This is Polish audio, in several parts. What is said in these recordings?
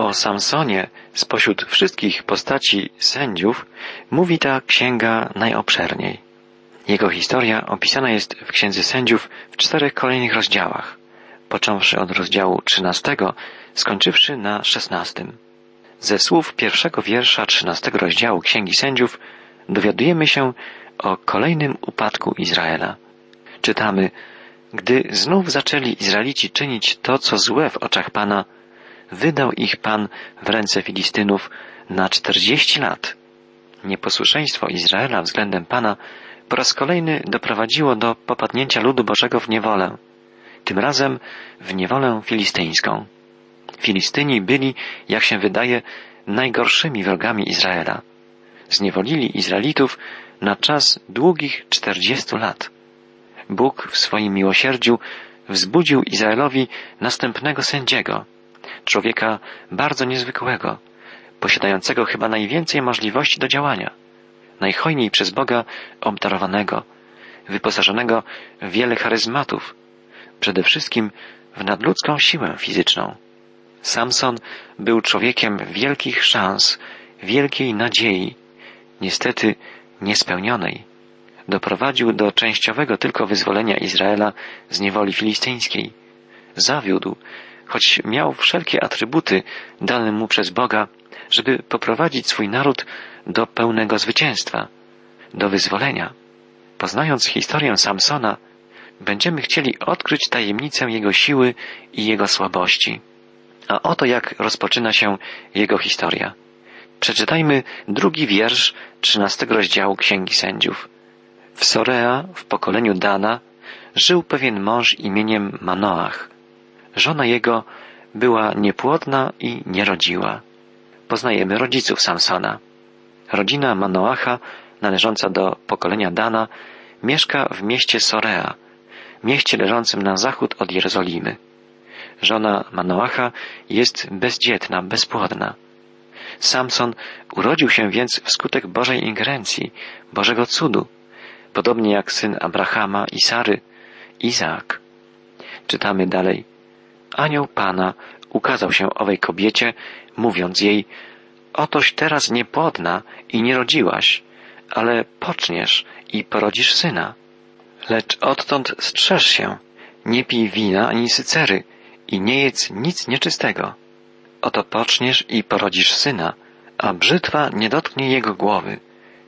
O Samsonie spośród wszystkich postaci sędziów mówi ta księga najobszerniej. Jego historia opisana jest w Księdze Sędziów w czterech kolejnych rozdziałach, począwszy od rozdziału trzynastego, skończywszy na szesnastym. Ze słów pierwszego wiersza trzynastego rozdziału Księgi Sędziów dowiadujemy się o kolejnym upadku Izraela. Czytamy, gdy znów zaczęli Izraelici czynić to, co złe w oczach Pana, wydał ich Pan w ręce Filistynów na czterdzieści lat. Nieposłuszeństwo Izraela względem Pana po raz kolejny doprowadziło do popadnięcia ludu Bożego w niewolę, tym razem w niewolę filistyńską. Filistyni byli, jak się wydaje, najgorszymi wrogami Izraela. Zniewolili Izraelitów na czas długich czterdziestu lat. Bóg w swoim miłosierdziu wzbudził Izraelowi następnego sędziego, człowieka bardzo niezwykłego, posiadającego chyba najwięcej możliwości do działania, najhojniej przez Boga obdarowanego, wyposażonego w wiele charyzmatów, przede wszystkim w nadludzką siłę fizyczną. Samson był człowiekiem wielkich szans, wielkiej nadziei, niestety niespełnionej. Doprowadził do częściowego tylko wyzwolenia Izraela z niewoli filistyńskiej. Zawiódł, choć miał wszelkie atrybuty dane mu przez Boga, żeby poprowadzić swój naród do pełnego zwycięstwa, do wyzwolenia. Poznając historię Samsona, będziemy chcieli odkryć tajemnicę jego siły i jego słabości. A oto jak rozpoczyna się jego historia. Przeczytajmy drugi wiersz trzynastego rozdziału Księgi Sędziów. W Sorea, w pokoleniu Dana, żył pewien mąż imieniem Manoach. Żona jego była niepłodna i nie rodziła. Poznajemy rodziców Samsona. Rodzina Manoacha, należąca do pokolenia Dana, mieszka w mieście Sorea, mieście leżącym na zachód od Jerozolimy. Żona Manoacha jest bezdzietna, bezpłodna. Samson urodził się więc wskutek Bożej ingerencji, Bożego cudu, podobnie jak syn Abrahama i Sary, Izaak. Czytamy dalej. Anioł Pana ukazał się owej kobiecie, mówiąc jej, otoś teraz niepłodna i nie rodziłaś, ale poczniesz i porodzisz syna. Lecz odtąd strzeż się, nie pij wina ani sycery i nie jedz nic nieczystego. Oto poczniesz i porodzisz syna, a brzytwa nie dotknie jego głowy,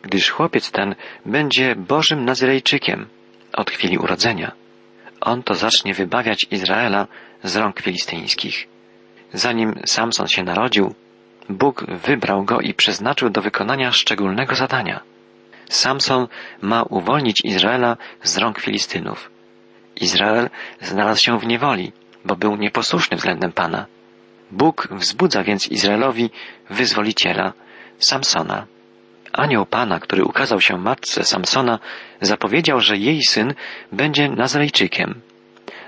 gdyż chłopiec ten będzie Bożym Nazyrejczykiem od chwili urodzenia. On to zacznie wybawiać Izraela z rąk filistyńskich. Zanim Samson się narodził, Bóg wybrał go i przeznaczył do wykonania szczególnego zadania. Samson ma uwolnić Izraela z rąk Filistynów. Izrael znalazł się w niewoli, bo był nieposłuszny względem Pana. Bóg wzbudza więc Izraelowi wyzwoliciela, Samsona. Anioł Pana, który ukazał się matce Samsona, zapowiedział, że jej syn będzie Nazarejczykiem.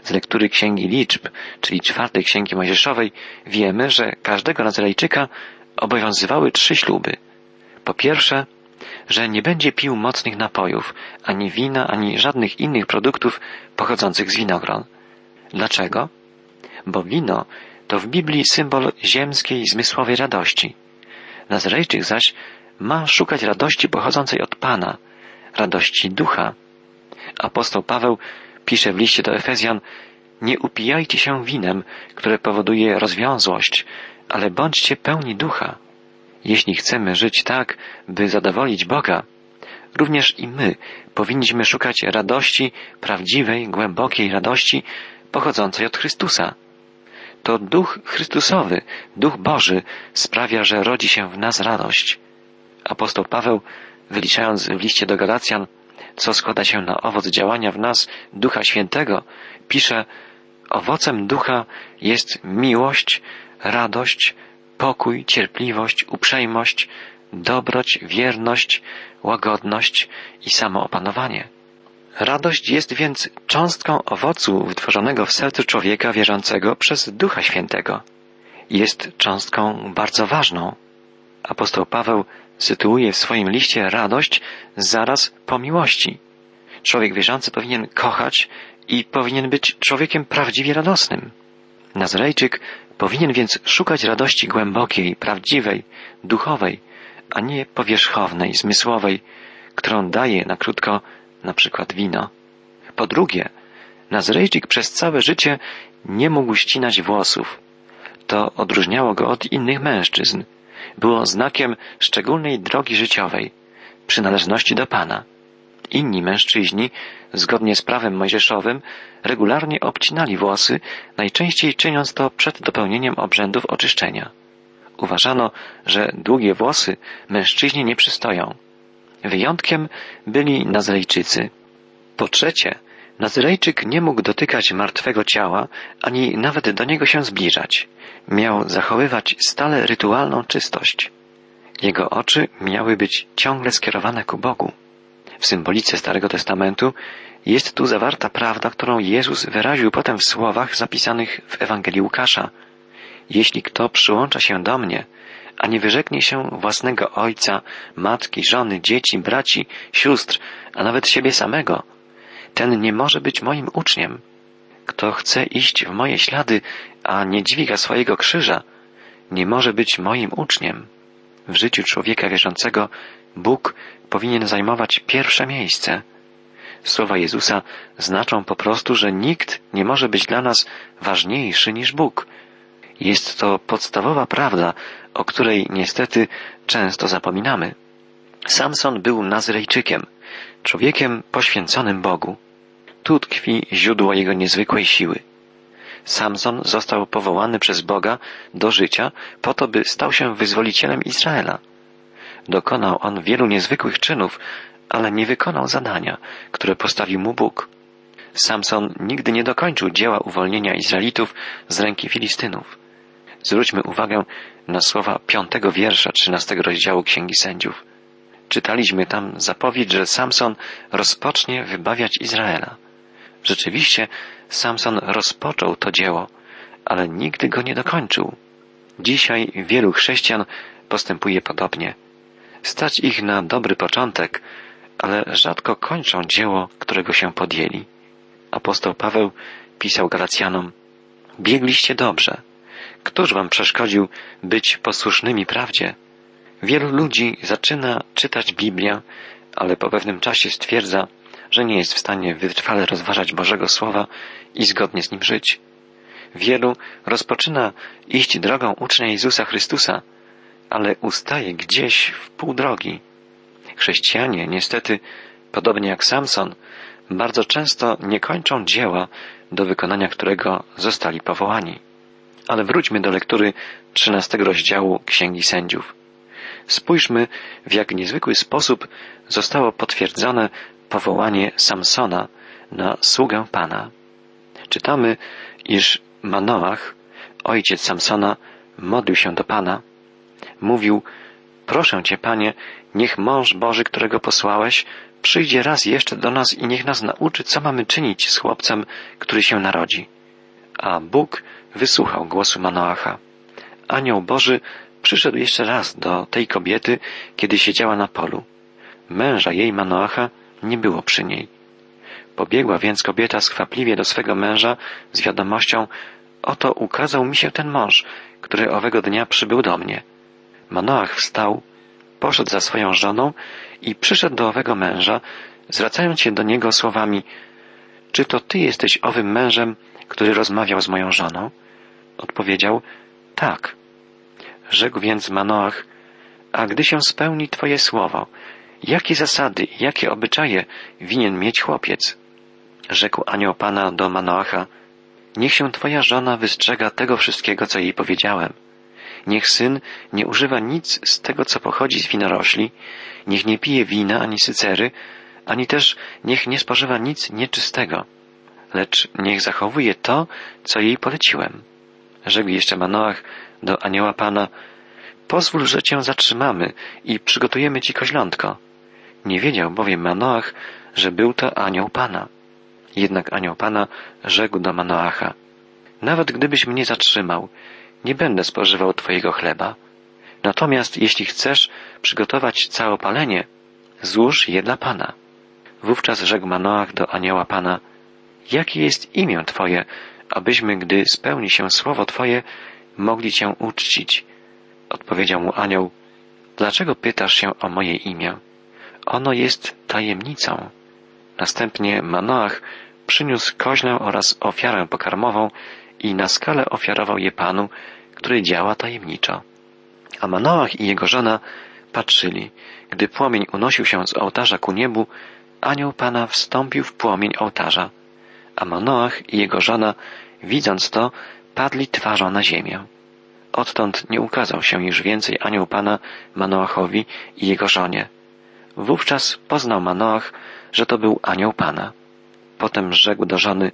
Z lektury Księgi Liczb, czyli czwartej Księgi Mojżeszowej, wiemy, że każdego Nazarejczyka obowiązywały trzy śluby. Po pierwsze, że nie będzie pił mocnych napojów, ani wina, ani żadnych innych produktów pochodzących z winogron. Dlaczego? Bo wino to w Biblii symbol ziemskiej, zmysłowej radości. Nazarejczyk zaś ma szukać radości pochodzącej od Pana, radości ducha. Apostoł Paweł pisze w liście do Efezjan, nie upijajcie się winem, które powoduje rozwiązłość, ale bądźcie pełni ducha. Jeśli chcemy żyć tak, by zadowolić Boga, również i my powinniśmy szukać radości, prawdziwej, głębokiej radości pochodzącej od Chrystusa. To Duch Chrystusowy, Duch Boży sprawia, że rodzi się w nas radość. Apostoł Paweł, wyliczając w liście do Galacjan, co składa się na owoc działania w nas Ducha Świętego, pisze, owocem Ducha jest miłość, radość, pokój, cierpliwość, uprzejmość, dobroć, wierność, łagodność i samoopanowanie. Radość jest więc cząstką owocu wytworzonego w sercu człowieka wierzącego przez Ducha Świętego. Jest cząstką bardzo ważną. Apostoł Paweł sytuuje w swoim liście radość zaraz po miłości. Człowiek wierzący powinien kochać i powinien być człowiekiem prawdziwie radosnym. Nazarejczyk Powinien więc szukać radości głębokiej, prawdziwej, duchowej, a nie powierzchownej, zmysłowej, którą daje na krótko na przykład wino. Po drugie, Nazrejczyk przez całe życie nie mógł ścinać włosów. To odróżniało go od innych mężczyzn. Było znakiem szczególnej drogi życiowej, przynależności do Pana. Inni mężczyźni, zgodnie z prawem mojżeszowym, regularnie obcinali włosy, najczęściej czyniąc to przed dopełnieniem obrzędów oczyszczenia. Uważano, że długie włosy mężczyźnie nie przystoją. Wyjątkiem byli Nazrejczycy. Po trzecie, Nazrejczyk nie mógł dotykać martwego ciała, ani nawet do niego się zbliżać. Miał zachowywać stale rytualną czystość. Jego oczy miały być ciągle skierowane ku Bogu. W symbolice Starego Testamentu jest tu zawarta prawda, którą Jezus wyraził potem w słowach zapisanych w Ewangelii Łukasza. Jeśli kto przyłącza się do mnie, a nie wyrzeknie się własnego ojca, matki, żony, dzieci, braci, sióstr, a nawet siebie samego, ten nie może być moim uczniem. Kto chce iść w moje ślady, a nie dźwiga swojego krzyża, nie może być moim uczniem. W życiu człowieka wierzącego Bóg powinien zajmować pierwsze miejsce. Słowa Jezusa znaczą po prostu, że nikt nie może być dla nas ważniejszy niż Bóg. Jest to podstawowa prawda, o której niestety często zapominamy. Samson był Nazrejczykiem, człowiekiem poświęconym Bogu. Tu tkwi źródło jego niezwykłej siły. Samson został powołany przez Boga do życia po to, by stał się wyzwolicielem Izraela. Dokonał on wielu niezwykłych czynów, ale nie wykonał zadania, które postawił mu Bóg. Samson nigdy nie dokończył dzieła uwolnienia Izraelitów z ręki Filistynów. Zwróćmy uwagę na słowa piątego wiersza trzynastego rozdziału Księgi Sędziów. Czytaliśmy tam zapowiedź, że Samson rozpocznie wybawiać Izraela. Rzeczywiście Samson rozpoczął to dzieło, ale nigdy go nie dokończył. Dzisiaj wielu chrześcijan postępuje podobnie. Stać ich na dobry początek, ale rzadko kończą dzieło, którego się podjęli. Apostoł Paweł pisał Galacjanom, biegliście dobrze. Któż wam przeszkodził być posłusznymi prawdzie? Wielu ludzi zaczyna czytać Biblię, ale po pewnym czasie stwierdza, że nie jest w stanie wytrwale rozważać Bożego Słowa i zgodnie z nim żyć. Wielu rozpoczyna iść drogą ucznia Jezusa Chrystusa, ale ustaje gdzieś w pół drogi. Chrześcijanie, niestety, podobnie jak Samson, bardzo często nie kończą dzieła, do wykonania którego zostali powołani. Ale wróćmy do lektury trzynastego rozdziału Księgi Sędziów. Spójrzmy, w jak niezwykły sposób zostało potwierdzone powołanie Samsona na sługę Pana. Czytamy, iż Manoach, ojciec Samsona, modlił się do Pana. Mówił, proszę Cię, Panie, niech mąż Boży, którego posłałeś, przyjdzie raz jeszcze do nas i niech nas nauczy, co mamy czynić z chłopcem, który się narodzi. A Bóg wysłuchał głosu Manoacha. Anioł Boży przyszedł jeszcze raz do tej kobiety, kiedy siedziała na polu. Męża jej Manoacha nie było przy niej. Pobiegła więc kobieta skwapliwie do swego męża z wiadomością Oto ukazał mi się ten mąż, który owego dnia przybył do mnie. Manoach wstał, poszedł za swoją żoną i przyszedł do owego męża, zwracając się do niego słowami Czy to ty jesteś owym mężem, który rozmawiał z moją żoną? Odpowiedział Tak. Rzekł więc Manoach A gdy się spełni twoje słowo, Jakie zasady, jakie obyczaje winien mieć chłopiec? Rzekł anioł Pana do Manoacha, niech się twoja żona wystrzega tego wszystkiego, co jej powiedziałem. Niech syn nie używa nic z tego, co pochodzi z winorośli, niech nie pije wina ani sycery, ani też niech nie spożywa nic nieczystego, lecz niech zachowuje to, co jej poleciłem. Rzekł jeszcze Manoach do anioła Pana, pozwól, że cię zatrzymamy i przygotujemy ci koźlątko. Nie wiedział bowiem Manoach, że był to anioł Pana. Jednak anioł Pana rzekł do Manoacha, nawet gdybyś mnie zatrzymał, nie będę spożywał Twojego chleba. Natomiast jeśli chcesz przygotować całopalenie, złóż je dla Pana. Wówczas rzekł Manoach do anioła Pana, jakie jest imię Twoje, abyśmy, gdy spełni się słowo Twoje, mogli cię uczcić. Odpowiedział mu anioł, dlaczego pytasz się o moje imię? Ono jest tajemnicą. Następnie Manoach przyniósł koźlę oraz ofiarę pokarmową i na skalę ofiarował je Panu, który działa tajemniczo. A Manoach i jego żona patrzyli. Gdy płomień unosił się z ołtarza ku niebu, anioł Pana wstąpił w płomień ołtarza. A Manoach i jego żona, widząc to, padli twarzą na ziemię. Odtąd nie ukazał się już więcej anioł Pana Manoachowi i jego żonie. Wówczas poznał Manoach, że to był anioł Pana. Potem rzekł do żony,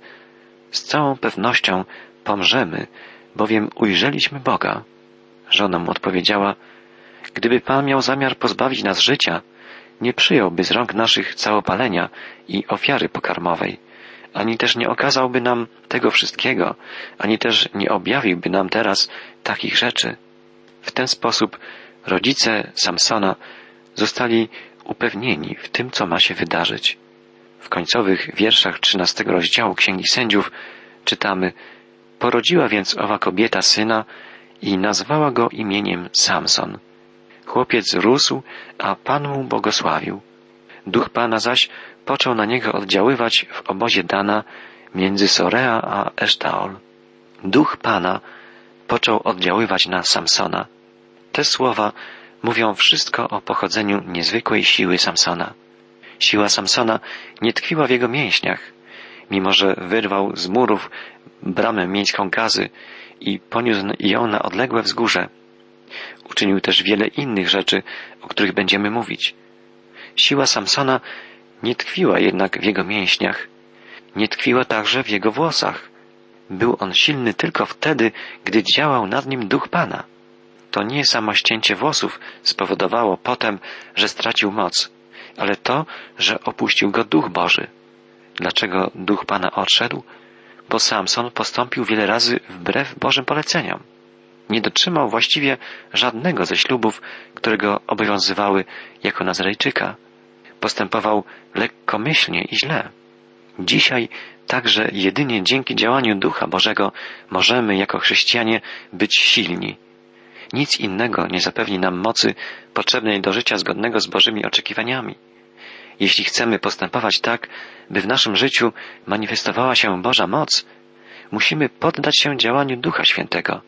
z całą pewnością pomrzemy, bowiem ujrzeliśmy Boga. Żona mu odpowiedziała, gdyby Pan miał zamiar pozbawić nas życia, nie przyjąłby z rąk naszych całopalenia i ofiary pokarmowej, ani też nie okazałby nam tego wszystkiego, ani też nie objawiłby nam teraz takich rzeczy. W ten sposób rodzice Samsona zostali upewnieni w tym, co ma się wydarzyć. W końcowych wierszach trzynastego rozdziału Księgi Sędziów czytamy Porodziła więc owa kobieta syna i nazwała go imieniem Samson. Chłopiec rósł, a Pan mu błogosławił. Duch Pana zaś począł na niego oddziaływać w obozie Dana między Sorea a Esztaol. Duch Pana począł oddziaływać na Samsona. Te słowa mówią wszystko o pochodzeniu niezwykłej siły Samsona. Siła Samsona nie tkwiła w jego mięśniach, mimo że wyrwał z murów bramę miejską gazy i poniósł ją na odległe wzgórze. Uczynił też wiele innych rzeczy, o których będziemy mówić. Siła Samsona nie tkwiła jednak w jego mięśniach, nie tkwiła także w jego włosach. Był on silny tylko wtedy, gdy działał nad nim duch Pana. To nie samo ścięcie włosów spowodowało potem, że stracił moc, ale to, że opuścił go duch Boży. Dlaczego duch Pana odszedł? Bo Samson postąpił wiele razy wbrew Bożym poleceniom. Nie dotrzymał właściwie żadnego ze ślubów, które go obowiązywały jako Nazarejczyka. Postępował lekkomyślnie i źle. Dzisiaj także jedynie dzięki działaniu Ducha Bożego możemy jako chrześcijanie być silni. Nic innego nie zapewni nam mocy potrzebnej do życia zgodnego z Bożymi oczekiwaniami. Jeśli chcemy postępować tak, by w naszym życiu manifestowała się Boża moc, musimy poddać się działaniu Ducha Świętego,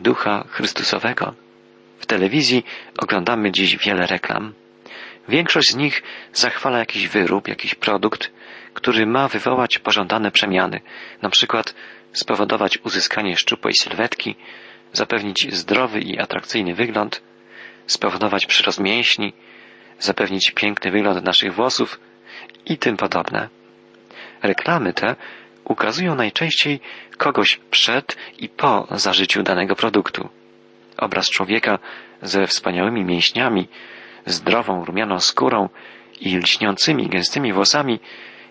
Ducha Chrystusowego. W telewizji oglądamy dziś wiele reklam. Większość z nich zachwala jakiś wyrób, jakiś produkt, który ma wywołać pożądane przemiany, na przykład spowodować uzyskanie szczupłej sylwetki, zapewnić zdrowy i atrakcyjny wygląd, spowodować przyrost mięśni, zapewnić piękny wygląd naszych włosów i tym podobne. Reklamy te ukazują najczęściej kogoś przed i po zażyciu danego produktu. Obraz człowieka ze wspaniałymi mięśniami, zdrową, rumianą skórą i lśniącymi, gęstymi włosami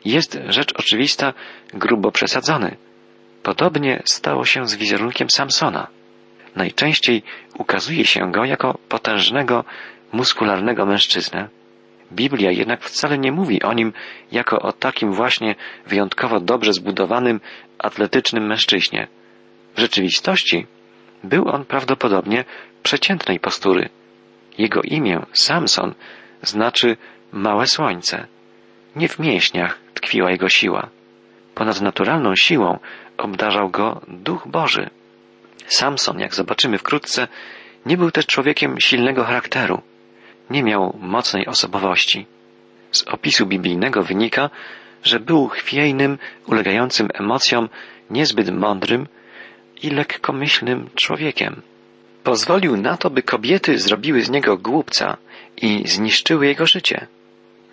jest rzecz oczywista grubo przesadzony. Podobnie stało się z wizerunkiem Samsona. Najczęściej ukazuje się go jako potężnego, muskularnego mężczyznę. Biblia jednak wcale nie mówi o nim jako o takim właśnie wyjątkowo dobrze zbudowanym, atletycznym mężczyźnie. W rzeczywistości był on prawdopodobnie przeciętnej postury. Jego imię, Samson, znaczy małe słońce. Nie w mięśniach tkwiła jego siła. Ponadnaturalną siłą obdarzał go Duch Boży. Samson, jak zobaczymy wkrótce, nie był też człowiekiem silnego charakteru. Nie miał mocnej osobowości. Z opisu biblijnego wynika, że był chwiejnym, ulegającym emocjom, niezbyt mądrym i lekkomyślnym człowiekiem. Pozwolił na to, by kobiety zrobiły z niego głupca i zniszczyły jego życie.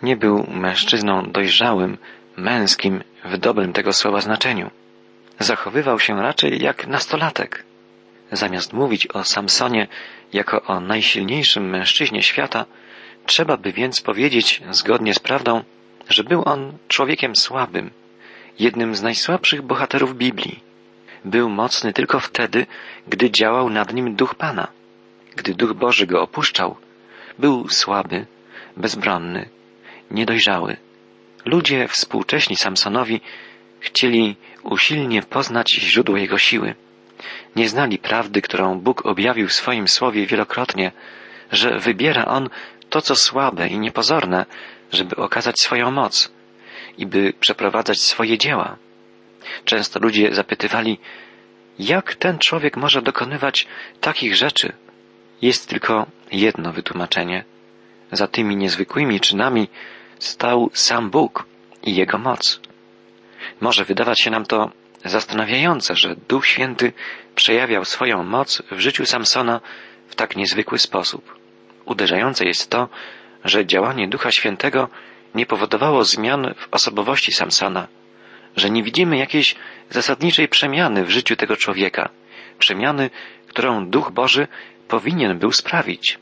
Nie był mężczyzną dojrzałym, męskim w dobrym tego słowa znaczeniu. Zachowywał się raczej jak nastolatek. Zamiast mówić o Samsonie jako o najsilniejszym mężczyźnie świata, trzeba by więc powiedzieć, zgodnie z prawdą, że był on człowiekiem słabym, jednym z najsłabszych bohaterów Biblii. Był mocny tylko wtedy, gdy działał nad nim duch Pana. Gdy duch Boży go opuszczał, był słaby, bezbronny, niedojrzały. Ludzie współcześni Samsonowi chcieli usilnie poznać źródło jego siły. Nie znali prawdy, którą Bóg objawił w swoim słowie wielokrotnie, że wybiera On to, co słabe i niepozorne, żeby okazać swoją moc i by przeprowadzać swoje dzieła. Często ludzie zapytywali, jak ten człowiek może dokonywać takich rzeczy? Jest tylko jedno wytłumaczenie. Za tymi niezwykłymi czynami stał sam Bóg i Jego moc. Może wydawać się nam to zastanawiające, że Duch Święty przejawiał swoją moc w życiu Samsona w tak niezwykły sposób. Uderzające jest to, że działanie Ducha Świętego nie powodowało zmian w osobowości Samsona, że nie widzimy jakiejś zasadniczej przemiany w życiu tego człowieka, przemiany, którą Duch Boży powinien był sprawić.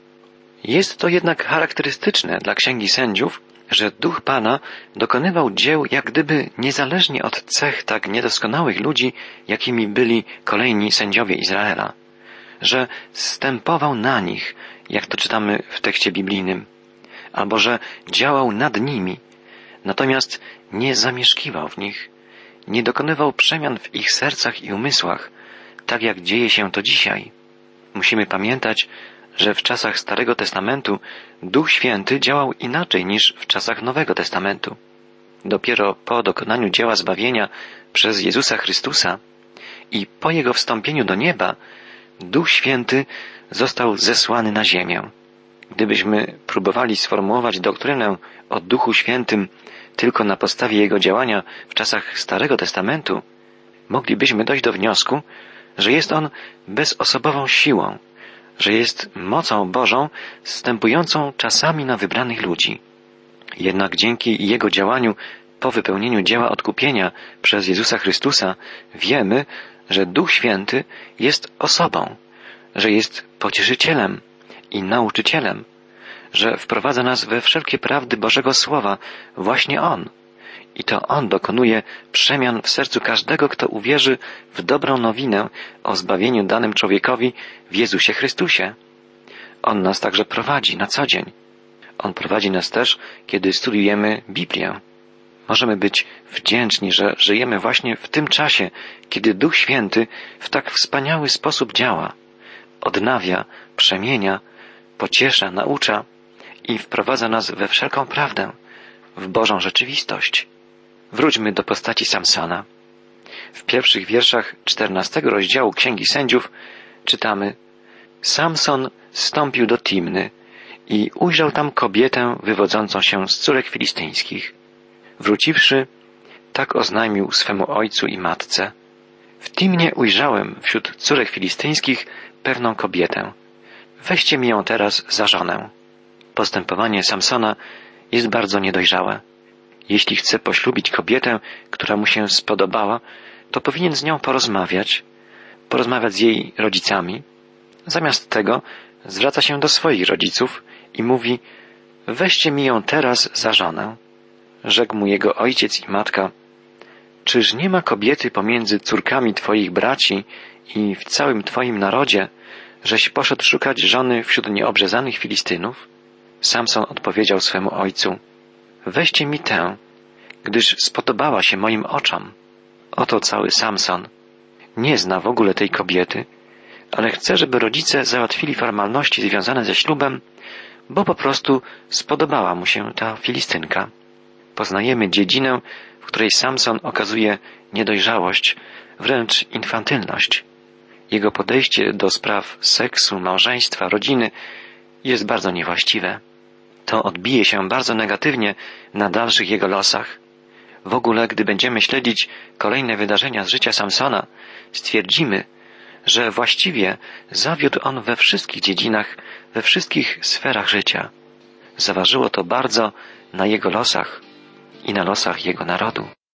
Jest to jednak charakterystyczne dla Księgi Sędziów, że Duch Pana dokonywał dzieł jak gdyby niezależnie od cech tak niedoskonałych ludzi, jakimi byli kolejni sędziowie Izraela, że stępował na nich, jak to czytamy w tekście biblijnym, albo że działał nad nimi, natomiast nie zamieszkiwał w nich, nie dokonywał przemian w ich sercach i umysłach, tak jak dzieje się to dzisiaj. Musimy pamiętać, że w czasach Starego Testamentu Duch Święty działał inaczej niż w czasach Nowego Testamentu. Dopiero po dokonaniu dzieła zbawienia przez Jezusa Chrystusa i po Jego wstąpieniu do nieba, Duch Święty został zesłany na ziemię. Gdybyśmy próbowali sformułować doktrynę o Duchu Świętym tylko na podstawie Jego działania w czasach Starego Testamentu, moglibyśmy dojść do wniosku, że jest on bezosobową siłą, że jest mocą Bożą stępującą czasami na wybranych ludzi. Jednak dzięki Jego działaniu po wypełnieniu dzieła odkupienia przez Jezusa Chrystusa wiemy, że Duch Święty jest osobą, że jest pocieszycielem i nauczycielem, że wprowadza nas we wszelkie prawdy Bożego Słowa, właśnie On. I to On dokonuje przemian w sercu każdego, kto uwierzy w dobrą nowinę o zbawieniu danym człowiekowi w Jezusie Chrystusie. On nas także prowadzi na co dzień. On prowadzi nas też, kiedy studiujemy Biblię. Możemy być wdzięczni, że żyjemy właśnie w tym czasie, kiedy Duch Święty w tak wspaniały sposób działa, odnawia, przemienia, pociesza, naucza i wprowadza nas we wszelką prawdę, w Bożą rzeczywistość. Wróćmy do postaci Samsona. W pierwszych wierszach czternastego rozdziału Księgi Sędziów czytamy Samson stąpił do Timny i ujrzał tam kobietę wywodzącą się z córek filistyńskich. Wróciwszy, tak oznajmił swemu ojcu i matce. W Timnie ujrzałem wśród córek filistyńskich pewną kobietę. Weźcie mi ją teraz za żonę. Postępowanie Samsona jest bardzo niedojrzałe. Jeśli chce poślubić kobietę, która mu się spodobała, to powinien z nią porozmawiać, porozmawiać z jej rodzicami. Zamiast tego zwraca się do swoich rodziców i mówi weźcie mi ją teraz za żonę. Rzekł mu jego ojciec i matka Czyż nie ma kobiety pomiędzy córkami twoich braci i w całym twoim narodzie, żeś poszedł szukać żony wśród nieobrzezanych Filistynów? Samson odpowiedział swemu ojcu Weźcie mi tę, gdyż spodobała się moim oczom. Oto cały Samson. Nie zna w ogóle tej kobiety, ale chce, żeby rodzice załatwili formalności związane ze ślubem, bo po prostu spodobała mu się ta Filistynka. Poznajemy dziedzinę, w której Samson okazuje niedojrzałość, wręcz infantylność. Jego podejście do spraw seksu, małżeństwa, rodziny jest bardzo niewłaściwe. To odbije się bardzo negatywnie na dalszych jego losach. W ogóle, gdy będziemy śledzić kolejne wydarzenia z życia Samsona, stwierdzimy, że właściwie zawiódł on we wszystkich dziedzinach, we wszystkich sferach życia. Zaważyło to bardzo na jego losach i na losach jego narodu.